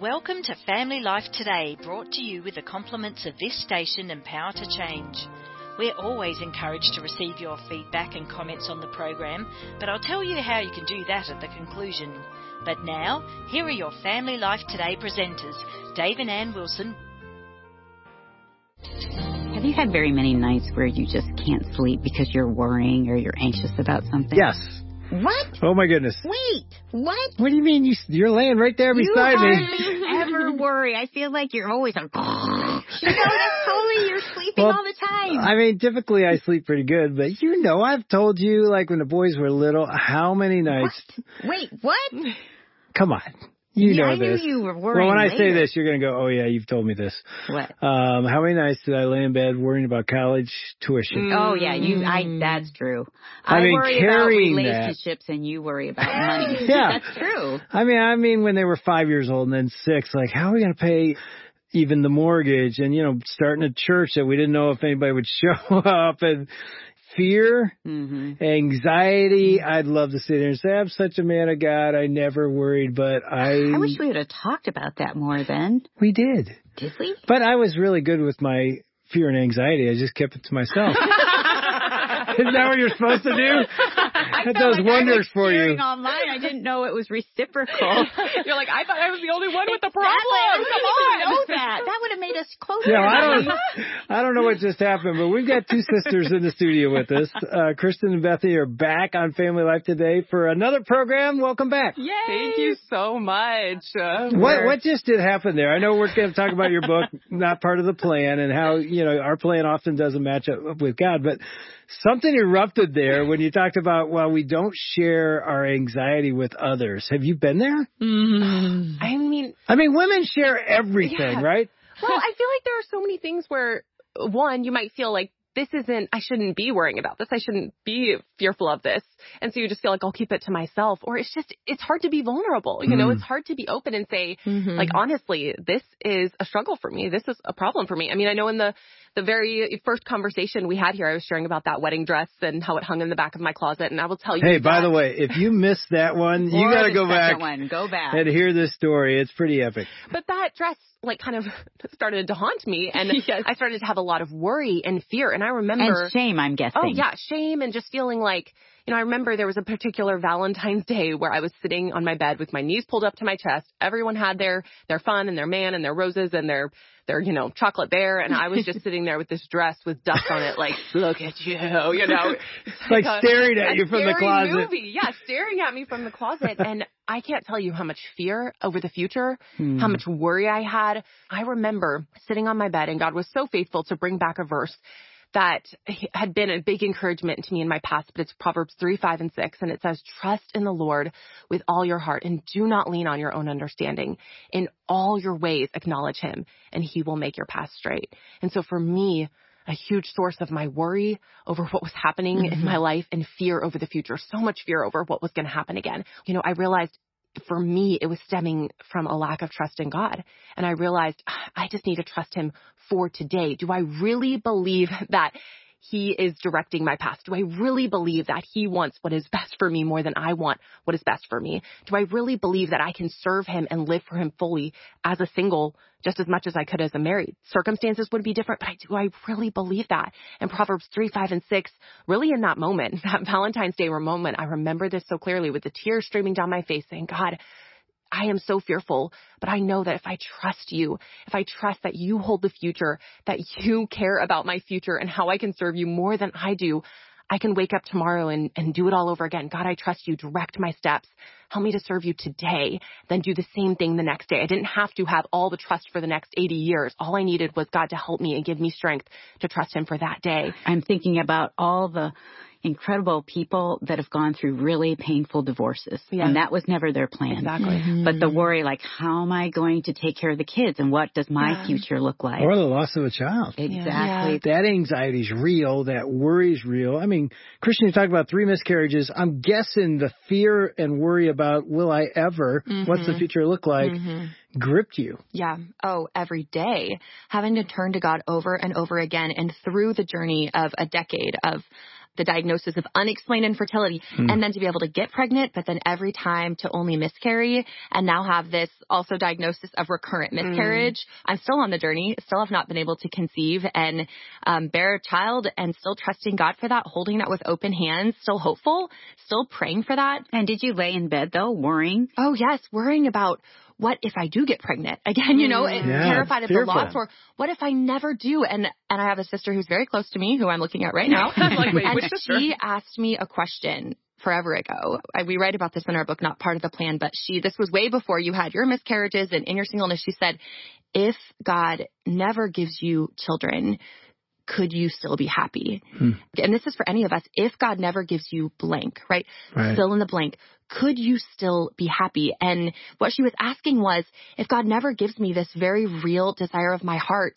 Welcome to Family Life Today, brought to you with the compliments of this station and Power to Change. We're always encouraged to receive your feedback and comments on the program, but I'll tell you how you can do that at the conclusion. But now, here are your Family Life Today presenters, Dave and Ann Wilson. Have you had very many nights where you just can't sleep because you're worrying or you're anxious about something? Yes. What? Oh my goodness. Wait, what? What do you mean? You, you're laying right there You beside me. hardly ever worry. I feel like you're always like, you know, that's totally you're sleeping Well, all the time. I mean, typically I sleep pretty good, but you know, I've told you, like when the boys were little, how many nights. Wait, what? Come on. You Yeah, know I knew this. you were worrying well, when I say this, you're going to go, oh yeah, you've told me this. What? Um, how many nights did I lay in bed worrying about college tuition? Oh yeah, you. I. That's true. I I, mean, worry about carrying that- relationships, and you worry about money. Yeah. that's true. I mean, I mean, when they were five years old and then six, like, how are we going to pay even the mortgage? And, you know, starting a church that we didn't know if anybody would show up and fear, hmm anxiety. I'd love to sit there and say, I'm such a man of God. I never worried, but I, I wish we would have talked about that more then. we did. Did we? But I was really good with my fear and anxiety. I just kept it to myself. Isn't that what you're supposed to do? That does wonders for you. Online, I didn't know it was reciprocal. You're like, I thought I was the only one with the Exactly. I problem. didn't Come on. even know that. That would have made us closer. Yeah, I don't, I don't know what just happened, but we've got two sisters in the studio with us. Uh, Kristen and Bethany are back on Family Life today for another program. Welcome back. Yay. Thank you so much. Uh, What what just did happen there? I know we're going to talk about your book, not part of the plan, and how you know our plan often doesn't match up with God, but something erupted there when you talked about well, we don't share our anxiety with others. Have you been there? Mm. I mean, I mean, women share everything, Yeah. right? well, I feel like there are so many things where, one, you might feel like this isn't, I shouldn't be worrying about this. I shouldn't be fearful of this. And so you just feel like I'll keep it to myself. Or it's just, it's hard to be vulnerable. You know, Mm. it's hard to be open and say, Mm-hmm. like, honestly, this is a struggle for me. This is a problem for me. I mean, I know in the, the very first conversation we had here, I was sharing about that wedding dress and how it hung in the back of my closet. And I will tell you. Hey, by the way, if you missed that one, you got to go back One. Go back. and hear this story. It's pretty epic. But that dress like kind of started to haunt me and Yes. I started to have a lot of worry and fear. And I remember and shame, I'm oh, guessing. Oh yeah, shame and just feeling like, you know, I remember there was a particular Valentine's Day where I was sitting on my bed with my knees pulled up to my chest. Everyone had their their fun and their man and their roses and their their, you know, chocolate bear and I was just sitting there with this dress with dust on it like, look at you, you know. Like a- staring at a you from the closet. Movie. Yeah, staring at me from the closet and I can't tell you how much fear over the future, Hmm. how much worry I had. I remember sitting on my bed and God was so faithful to bring back a verse that had been a big encouragement to me in my past, but it's Proverbs 3, 5, and 6. And it says, trust in the Lord with all your heart and do not lean on your own understanding. In all your ways, acknowledge him and he will make your path straight. And so for me, a huge source of my worry over what was happening in my life and fear over the future, so much fear over what was going to happen again. You know, I realized for me, it was stemming from a lack of trust in God. And I realized "Ah, I just need to trust him for today. Do I really believe that he is directing my path? Do I really believe that he wants what is best for me more than I want what is best for me? Do I really believe that I can serve him and live for him fully as a single just as much as I could as a married? Circumstances would be different, but I, do I really believe that? And Proverbs 3, 5, and 6, really in that moment, that Valentine's Day moment, I remember this so clearly with the tears streaming down my face saying, God, I am so fearful, but I know that if I trust you, if I trust that you hold the future, that you care about my future and how I can serve you more than I do, I can wake up tomorrow and, and do it all over again. God, I trust you. Direct my steps. Help me to serve you today, then do the same thing the next day. I didn't have to have all the trust for the next 80 years. All I needed was God to help me and give me strength to trust him for that day. I'm thinking about all the incredible people that have gone through really painful divorces. Yeah. And that was never their plan. Exactly. Mm-hmm. But the worry, like, how am I going to take care of the kids and what does my Yeah. future look like? Or the loss of a child. exactly. That anxiety's real. That worry's real. I mean, Kristen, you talked about three miscarriages. I'm guessing the fear and worry about will I ever, what's the mm-hmm. future look like, mm-hmm. gripped you. Yeah. Oh, every day. Having to turn to God over and over again and through the journey of a decade of the diagnosis of unexplained infertility Hmm. and then to be able to get pregnant, but then every time to only miscarry and now have this also diagnosis of recurrent miscarriage. I'm still on the journey, still have not been able to conceive and um, bear a child and still trusting God for that, holding that with open hands, still hopeful, still praying for that. And did you lay in bed though, worrying? Oh yes, worrying about what if I do get pregnant again, you know, and Yeah, terrified of the loss or what if I never do? And, and I have a sister who's very close to me who I'm looking at right now. like, wait, and she asked me a question forever ago. I, we write about this in our book, not part of the plan, but she, this was way before you had your miscarriages and in your singleness. She said, if God never gives you children, could you still be happy? Hmm. And this is for any of us. If God never gives you blank, right? Right. Fill in the blank. Could you still be happy? And what she was asking was, if God never gives me this very real desire of my heart,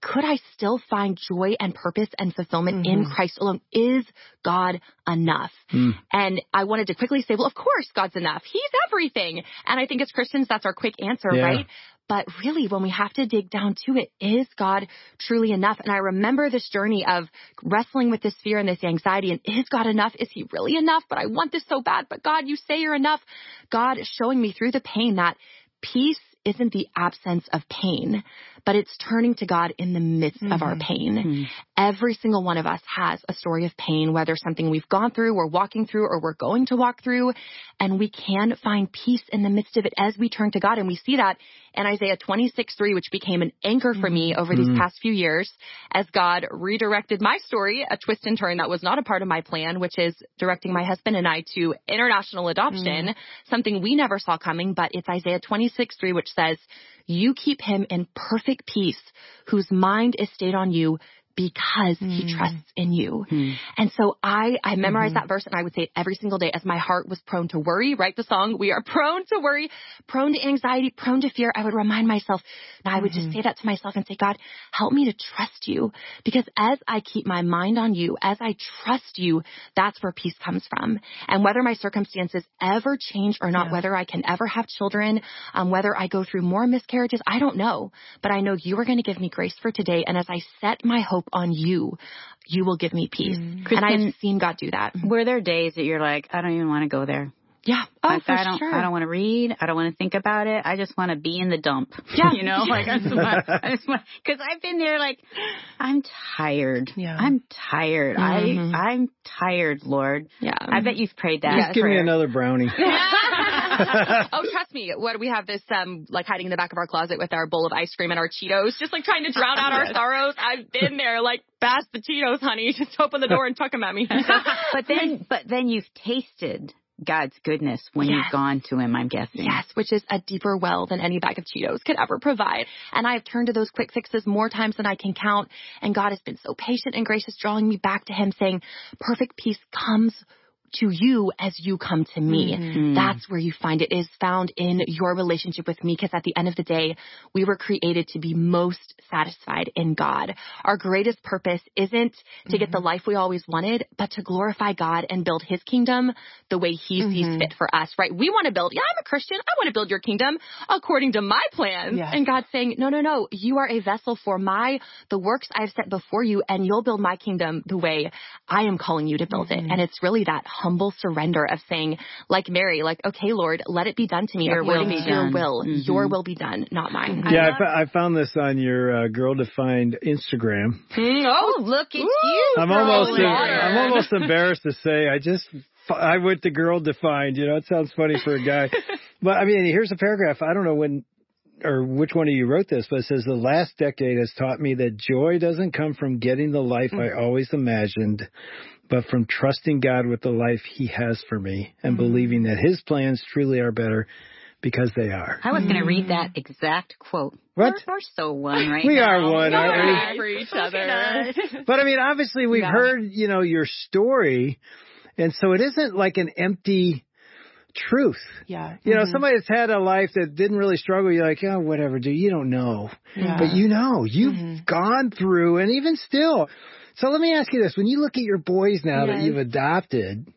could I still find joy and purpose and fulfillment in Christ alone? Is God enough? Hmm. And I wanted to quickly say, well, of course God's enough. He's everything. And I think as Christians, that's our quick answer, Yeah. right? But really, when we have to dig down to it, is God truly enough? And I remember this journey of wrestling with this fear and this anxiety. And is God enough? Is he really enough? But I want this so bad. But God, you say you're enough. God is showing me through the pain that peace isn't the absence of pain, but it's turning to God in the midst of our mm-hmm. pain. Hmm. Every single one of us has a story of pain, whether something we've gone through, we're walking through, or we're going to walk through. And we can find peace in the midst of it as we turn to God. And we see that in Isaiah 26, 3, which became an anchor for me mm-hmm. over these mm-hmm. past few years as God redirected my story, a twist and turn that was not a part of my plan, which is directing my husband and I to international adoption, mm. something we never saw coming, but it's Isaiah 26, 3, which says, you keep him in perfect peace whose mind is stayed on you because he hmm. trusts in you. Hmm. And so I, I memorized mm-hmm. that verse and I would say it every single day as my heart was prone to worry, right? The song, we are prone to worry, prone to anxiety, prone to fear. I would remind myself, and I would just mm-hmm. say that to myself and say, God, help me to trust you because as I keep my mind on you, as I trust you, that's where peace comes from. And whether my circumstances ever change or not, whether I can ever have children, um, whether I go through more miscarriages, I don't know, but I know you are going to give me grace for today. And as I set my hope on you, you will give me peace. And I've seen God do that. Were there days that you're like, I don't even want to go there? Yeah. Oh, Like, for I don't, sure. I don't want to read. I don't want to think about it. I just want to be in the dump. Yeah. you know, like I just want, I just want, cause I've been there like, I'm tired. Yeah. I'm tired. Mhm. I, I'm tired, Lord. yeah. I bet you've prayed that. Just give me another brownie. oh, trust me. What we have this um like hiding in the back of our closet with our bowl of ice cream and our Cheetos, just like trying to drown out our sorrows. I've been there, like bash the Cheetos, honey. Just open the door and chuck them at me. But then, but then you've tasted God's goodness when Yes. you've gone to Him. I'm guessing. Yes, which is a deeper well than any bag of Cheetos could ever provide. And I've turned to those quick fixes more times than I can count. And God has been so patient and gracious, drawing me back to Him, saying, perfect peace comes to you as you come to me. Mm. That's where you find it is found in your relationship with me. Because at the end of the day, we were created to be most satisfied in God. Our greatest purpose isn't to get the mm-hmm. life we always wanted, but to glorify God and build his kingdom the way he sees mm-hmm. fit for us, right? We want to build, yeah, I'm a Christian. I want to build your kingdom according to my plans. Yes. And God's saying, no, no, no, you are a vessel for my, the works I've set before you and you'll build my kingdom the way I am calling you to build it. And it's really that humble surrender of saying, like Mary, like, okay, Lord, let it be done to me Your will be to your done. will. Mhm. Your will be done, not mine. yeah, I, fo- I found this on your uh, Girl Defined Instagram. oh, Look at you. I'm almost Lord. I'm almost embarrassed to say I just I went to Girl Defined. You know, it sounds funny for a guy, but I mean, here's a paragraph. I don't know when or which one of you wrote this, but it says the last decade has taught me that joy doesn't come from getting the life I mm-hmm. always imagined, but from trusting God with the life He has for me and mm-hmm. believing that His plans truly are better because they are. I was going to mm. read that exact quote. What? We're, we're so one right We now. are one, aren't we? For each other. But I mean, obviously we've Yeah. heard, you know, your story. And so it isn't like an empty truth. Yeah. You know, mm-hmm. somebody that's had a life that didn't really struggle, you're like, oh, whatever, dude, you don't know. Yeah. But you know, you've mm-hmm. gone through and even still. So let me ask you this. When you look at your boys now that you've adopted,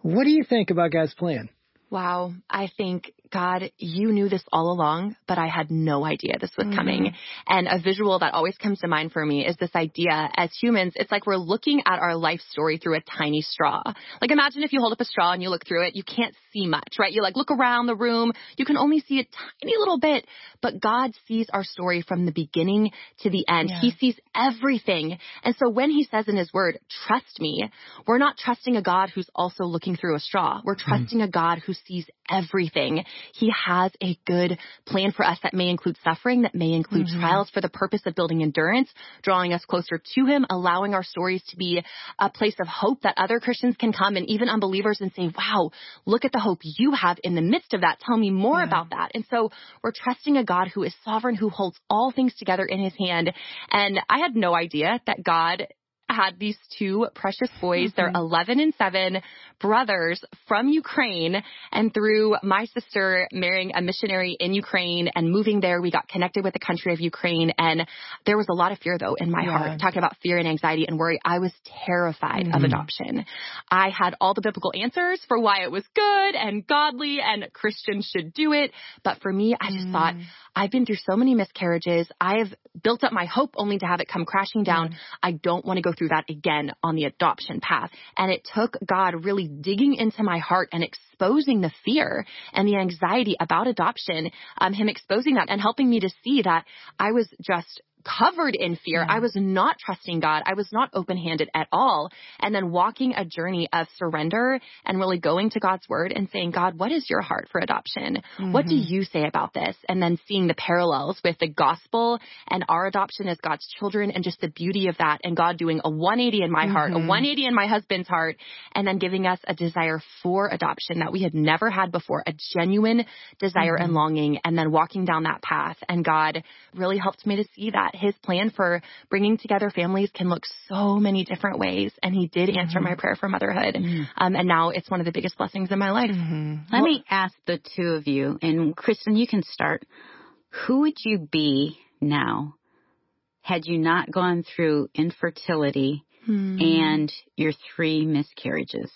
what do you think about God's plan? Wow. I think God, you knew this all along, but I had no idea this was mm-hmm. coming. And a visual that always comes to mind for me is this idea as humans, it's like we're looking at our life story through a tiny straw. Like imagine if you hold up a straw and you look through it, you can't see much, right? You like look around the room, you can only see a tiny little bit, but God sees our story from the beginning to the end. Yeah. He sees everything. And so when he says in his word, trust me, we're not trusting a God who's also looking through a straw. We're mm-hmm. trusting mm-hmm. a God who sees everything. He has a good plan for us that may include suffering, that may include mm-hmm. trials for the purpose of building endurance, drawing us closer to him, allowing our stories to be a place of hope that other Christians can come and even unbelievers and say, wow, look at the hope you have in the midst of that. Tell me more yeah. about that. And so we're trusting a God who is sovereign, who holds all things together in his hand. And I had no idea that God had these two precious boys. Mm-hmm. They're 11 and 7 brothers from Ukraine. And through my sister marrying a missionary in Ukraine and moving there, we got connected with the country of Ukraine. And there was a lot of fear though in my yeah. heart, talking about fear and anxiety and worry. I was terrified mm-hmm. of adoption. I had all the biblical answers for why it was good and godly and Christians should do it. But for me, I just mm. thought, I've been through so many miscarriages. I've built up my hope only to have it come crashing down. Mm. I don't want to go through that again on the adoption path. And it took God really digging into my heart and exposing the fear and the anxiety about adoption, um, him exposing that and helping me to see that I was just covered in fear. I was not trusting God. I was not open handed at all. And then walking a journey of surrender and really going to God's word and saying, God, what is your heart for adoption? Mm-hmm. What do mm-hmm. you say about this? And then seeing the parallels with the gospel and our adoption as God's children and just the beauty of that and God doing a 180 in my mm-hmm. heart, a mm-hmm. 180 in my husband's heart, and then giving us a desire for adoption that we had never had before, a genuine desire mm-hmm. and longing, and then walking down that path. And God really helped me to see that his plan for bringing together families can look so many different ways. And he did answer mm-hmm. my prayer for motherhood. Mm-hmm. Um, and now it's one of the biggest blessings in my life. Mm-hmm. Let well, me ask the two of you, and Kristen, you can start. Who would you be now had you not gone through infertility hmm. and your three miscarriages?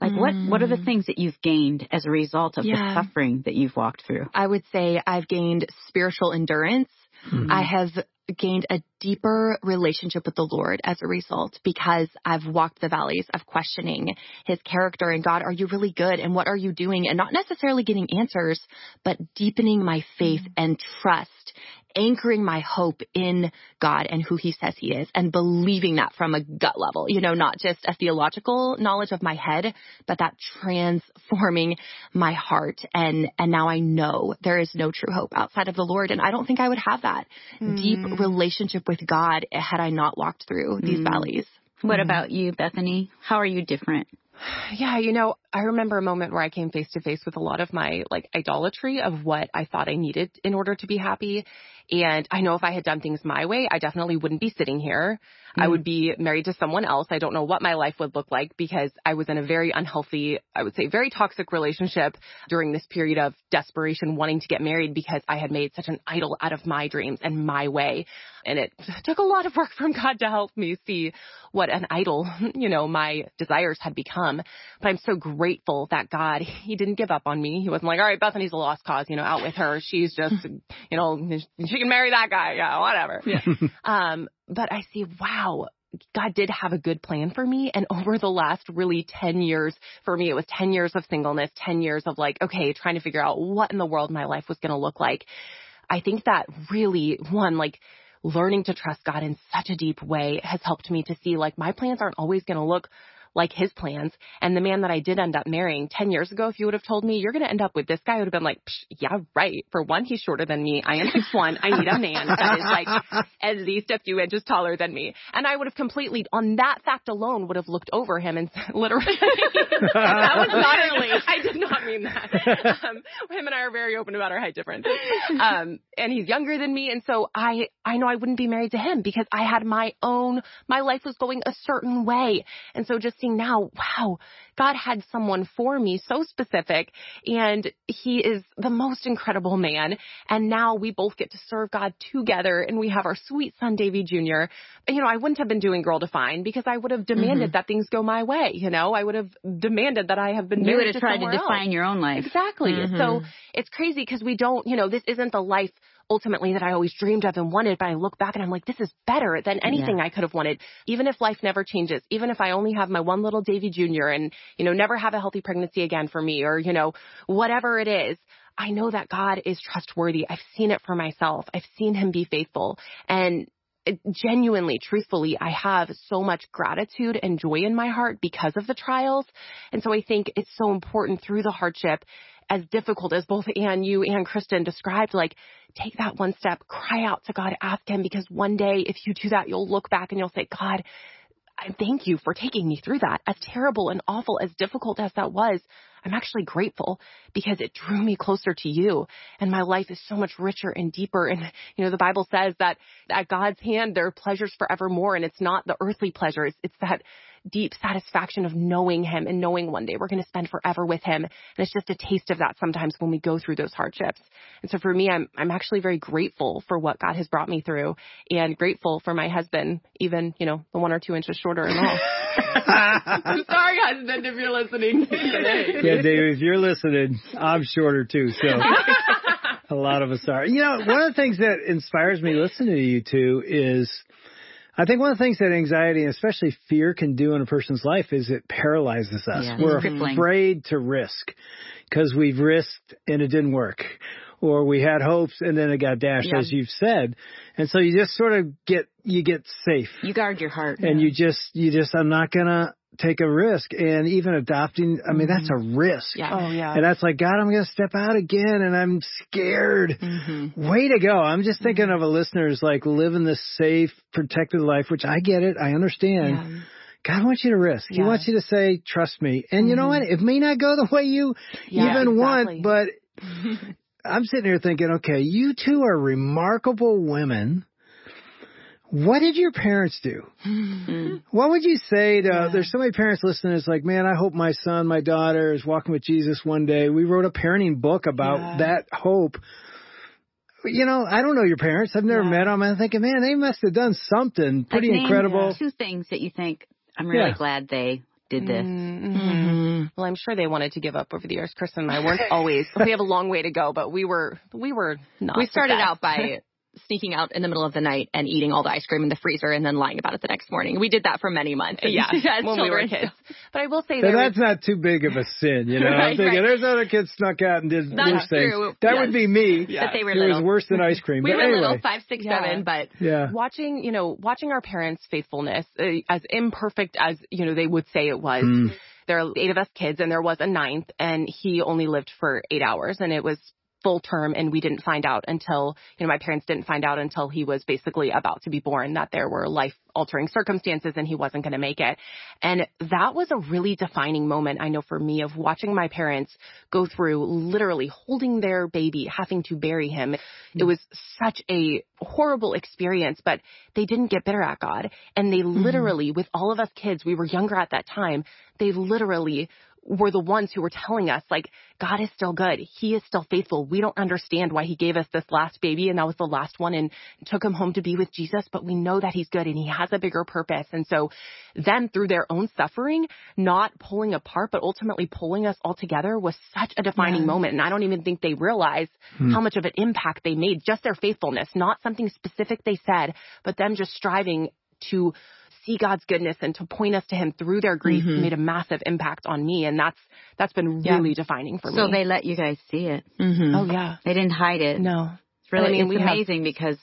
Like what what are the hmm. things that you've gained as a result of yeah. the suffering that you've walked through? I would say I've gained spiritual endurance Mm-hmm. I have gained a deeper relationship with the Lord as a result because I've walked the valleys of questioning his character and God, are you really good? And what are you doing? And not necessarily getting answers, but deepening my faith mm-hmm. and trust anchoring my hope in God and who he says he is and believing that from a gut level, you know, not just a theological knowledge of my head, but that transforming my heart. And, and now I know there is no true hope outside of the Lord. And I don't think I would have that mm. deep relationship with God had I not walked through these mm. valleys. What mm. about you, Bethany? How are you different? Yeah, you know, I remember a moment where I came face to face with a lot of my like idolatry of what I thought I needed in order to be happy. And I know if I had done things my way, I definitely wouldn't be sitting here. Mm. I would mm. be married to someone else. I don't know what my life would look like because I was in a very unhealthy, I would say very toxic relationship during this period of desperation wanting to get married because I had made such an idol out of my dreams and my way. And it took a lot of work from God to help me see what an idol, you know, my desires had become. But I'm so grateful that God, He didn't give up on me. He wasn't like, all right, Bethany's a lost cause, you know, out with her. She's just, you know, she can marry that guy. Yeah, whatever. Yeah. um, but I see, wow, God did have a good plan for me. And over the last really 10 years, for me, it was 10 years of singleness, 10 years of like, okay, trying to figure out what in the world my life was going to look like. I think that really, one, like, learning to trust God in such a deep way has helped me to see like my plans aren't always going to look like his plans. And the man that I did end up marrying 10 years ago, if you would have told me you're going to end up with this guy, I would have been like, yeah, right. For one, he's shorter than me. I am six one. I need a man that is like at least a few inches taller than me. And I would have completely, on that fact alone, would have looked over him and literally, that was not really, I did not mean that. Um, him and I are very open about our height difference. Um, and he's younger than me. And so I, I know I wouldn't be married to him because I had my own, my life was going a certain way. And so just seeing now, wow, God had someone for me so specific and he is the most incredible man. And now we both get to serve God together and we have our sweet son, Davy Jr. You know, I wouldn't have been doing Girl Defined because I would have demanded mm-hmm. that things go my way. You know, I would have demanded that I have been You would have tried to define else. your own life. Exactly. Mm-hmm. So it's crazy because we don't, you know, this isn't the life ultimately that I always dreamed of and wanted, but I look back and I'm like, this is better than anything yeah. I could have wanted. Even if life never changes, even if I only have my one little Davy Jr. and, you know, never have a healthy pregnancy again for me or, you know, whatever it is, I know that God is trustworthy. I've seen it for myself. I've seen him be faithful and genuinely, truthfully, I have so much gratitude and joy in my heart because of the trials. And so I think it's so important through the hardship as difficult as both Ann, you and Kristen described, like take that one step, cry out to God, ask him because one day if you do that, you'll look back and you'll say, God, I thank you for taking me through that. As terrible and awful, as difficult as that was, I'm actually grateful because it drew me closer to you and my life is so much richer and deeper. And, you know, the Bible says that at God's hand, there are pleasures forevermore and it's not the earthly pleasures. It's that deep satisfaction of knowing him and knowing one day we're going to spend forever with him. And it's just a taste of that sometimes when we go through those hardships. And so for me, I'm, I'm actually very grateful for what God has brought me through and grateful for my husband, even, you know, the one or two inches shorter and all. I'm sorry, husband, if you're listening today. Yeah, Dave, if you're listening, I'm shorter too, so a lot of us are. You know, one of the things that inspires me listening to you two is I think one of the things that anxiety and especially fear can do in a person's life is it paralyzes us. Yeah, We're afraid to risk because we've risked and it didn't work. Or we had hopes and then it got dashed, yeah. as you've said. And so you just sort of get, you get safe. You guard your heart. And yeah. you just, you just, I'm not gonna, take a risk and even adopting i mean that's a mm-hmm. risk yeah. oh yeah and that's like god i'm going to step out again and i'm scared mm-hmm. way to go i'm just thinking mm-hmm. of a listeners like living this safe protected life which i get it i understand yeah. God wants you to risk. Yeah. He wants you to say, trust me. And mm-hmm. you know what? It may not go the way you yeah, even exactly. want, but I'm sitting here thinking, okay, you two are remarkable women what did your parents do? Mm-hmm. What would you say to, yeah. there's so many parents listening, it's like, man, I hope my son, my daughter is walking with Jesus one day. We wrote a parenting book about yeah. that hope. You know, I don't know your parents. I've never yeah. met them. I'm thinking, man, they must have done something pretty incredible. Two things that you think, I'm really glad they did this. Mm-hmm. Mm-hmm. Well, I'm sure they wanted to give up over the years. Chris and I weren't always. we have a long way to go, but we were we were not. We started out by sneaking out in the middle of the night and eating all the ice cream in the freezer and then lying about it the next morning. We did that for many months. Yeah, when we were kids. But I will say that that's was... not too big of a sin, you know. right, I'm thinking right. there's other kids snuck out and did that's worse true. things. That yes. would be me. Yeah. But they were it little. was worse than ice cream. we but were anyway. little, five, six, yeah. seven. But yeah, watching you know watching our parents' faithfulness, uh, as imperfect as you know they would say it was. Mm. There are eight of us kids, and there was a ninth, and he only lived for eight hours, and it was full term and we didn't find out until, you know, my parents didn't find out until he was basically about to be born that there were life altering circumstances and he wasn't going to make it. And that was a really defining moment, I know for me, of watching my parents go through literally holding their baby, having to bury him. It was such a horrible experience, but they didn't get bitter at God. And they mm-hmm. literally, mm-hmm. with all of us kids, we were younger at that time, they literally were the ones who were telling us, like, God is still good. He is still faithful. We don't understand why he gave us this last baby and that was the last one and took him home to be with Jesus, but we know that he's good and he has a bigger purpose. And so then through their own suffering, not pulling apart, but ultimately pulling us all together was such a defining yeah. moment. And I don't even think they realize hmm. how much of an impact they made, just their faithfulness, not something specific they said, but them just striving to see God's goodness and to point us to him through their grief mm-hmm. made a massive impact on me. And that's, that's been really yeah. defining for so me. So they let you guys see it. Mm-hmm. Oh yeah. They didn't hide it. No. It's really, I mean, it's amazing have, because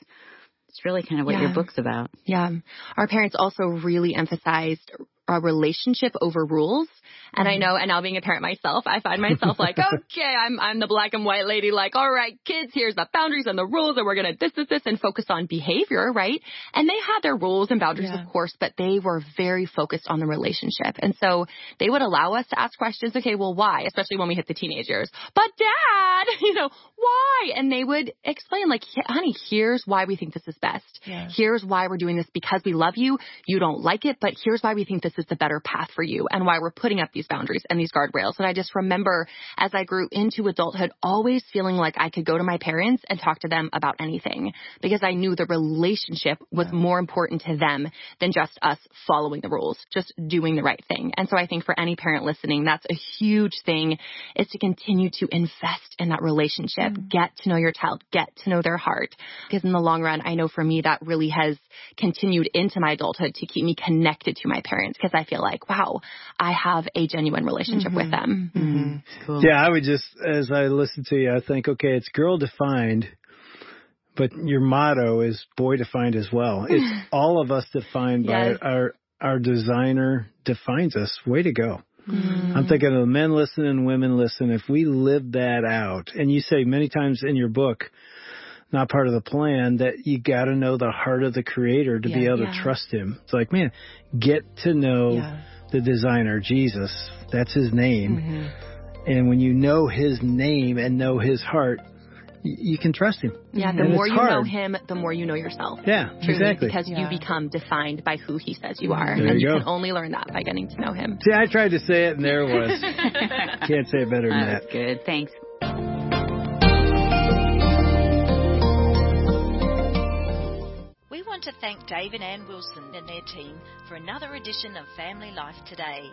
it's really kind of what yeah. your book's about. Yeah. Our parents also really emphasized a relationship over rules. And I mm-hmm. know, and now being a parent myself, I find myself like, okay, I'm, I'm the black and white lady, like, all right, kids, here's the boundaries and the rules, and we're going to this, this, this, and focus on behavior, right? And they had their rules and boundaries, yeah. of course, but they were very focused on the relationship. And so they would allow us to ask questions, okay, well, why? Especially when we hit the teenage years. But dad, you know, why? And they would explain, like, honey, here's why we think this is best. Yeah. Here's why we're doing this because we love you. You don't like it, but here's why we think this is the better path for you and why we're putting up these boundaries and these guardrails. And I just remember as I grew into adulthood, always feeling like I could go to my parents and talk to them about anything because I knew the relationship was yeah. more important to them than just us following the rules, just doing the right thing. And so I think for any parent listening, that's a huge thing is to continue to invest in that relationship, mm-hmm. get to know your child, get to know their heart. Because in the long run, I know for me that really has continued into my adulthood to keep me connected to my parents because I feel like, wow, I have a genuine relationship mm-hmm. with them. Mm-hmm. mm-hmm. Cool. Yeah, I would just, as I listen to you, I think, okay, it's girl defined but your motto is boy defined as well. It's all of us defined yes. by our our designer defines us. Way to go. Mm. I'm thinking of men listen and women listen. If we live that out, and you say many times in your book, not part of the plan, that you got to know the heart of the creator to yeah, be able yeah. to trust him. It's like, man, get to know yeah. The designer, Jesus. That's his name. Mm-hmm. And when you know his name and know his heart, you can trust him. Yeah, the and more you hard. know him, the more you know yourself. Yeah, truly, exactly. Because yeah. you become defined by who he says you are. There and you, you can only learn that by getting to know him. See, I tried to say it and there it was. Can't say it better than that. That's good. Thanks. We want to thank Dave and Ann Wilson and their team for another edition of Family Life Today.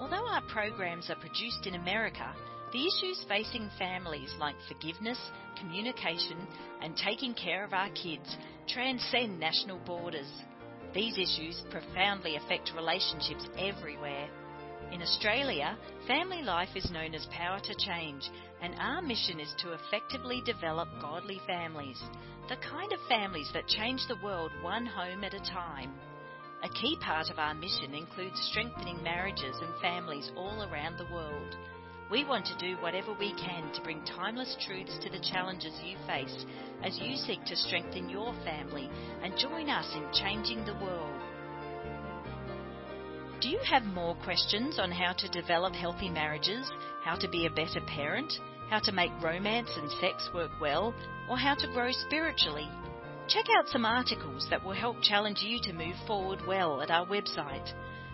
Although our programs are produced in America, the issues facing families like forgiveness, communication, and taking care of our kids transcend national borders. These issues profoundly affect relationships everywhere. In Australia, family life is known as Power to Change, and our mission is to effectively develop godly families, the kind of families that change the world one home at a time. A key part of our mission includes strengthening marriages and families all around the world. We want to do whatever we can to bring timeless truths to the challenges you face as you seek to strengthen your family and join us in changing the world. Do you have more questions on how to develop healthy marriages, how to be a better parent, how to make romance and sex work well, or how to grow spiritually? Check out some articles that will help challenge you to move forward well at our website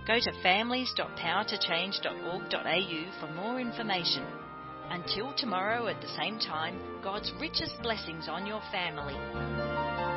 Go to families.powertochange.org.au for more information. Until tomorrow at the same time, God's richest blessings on your family.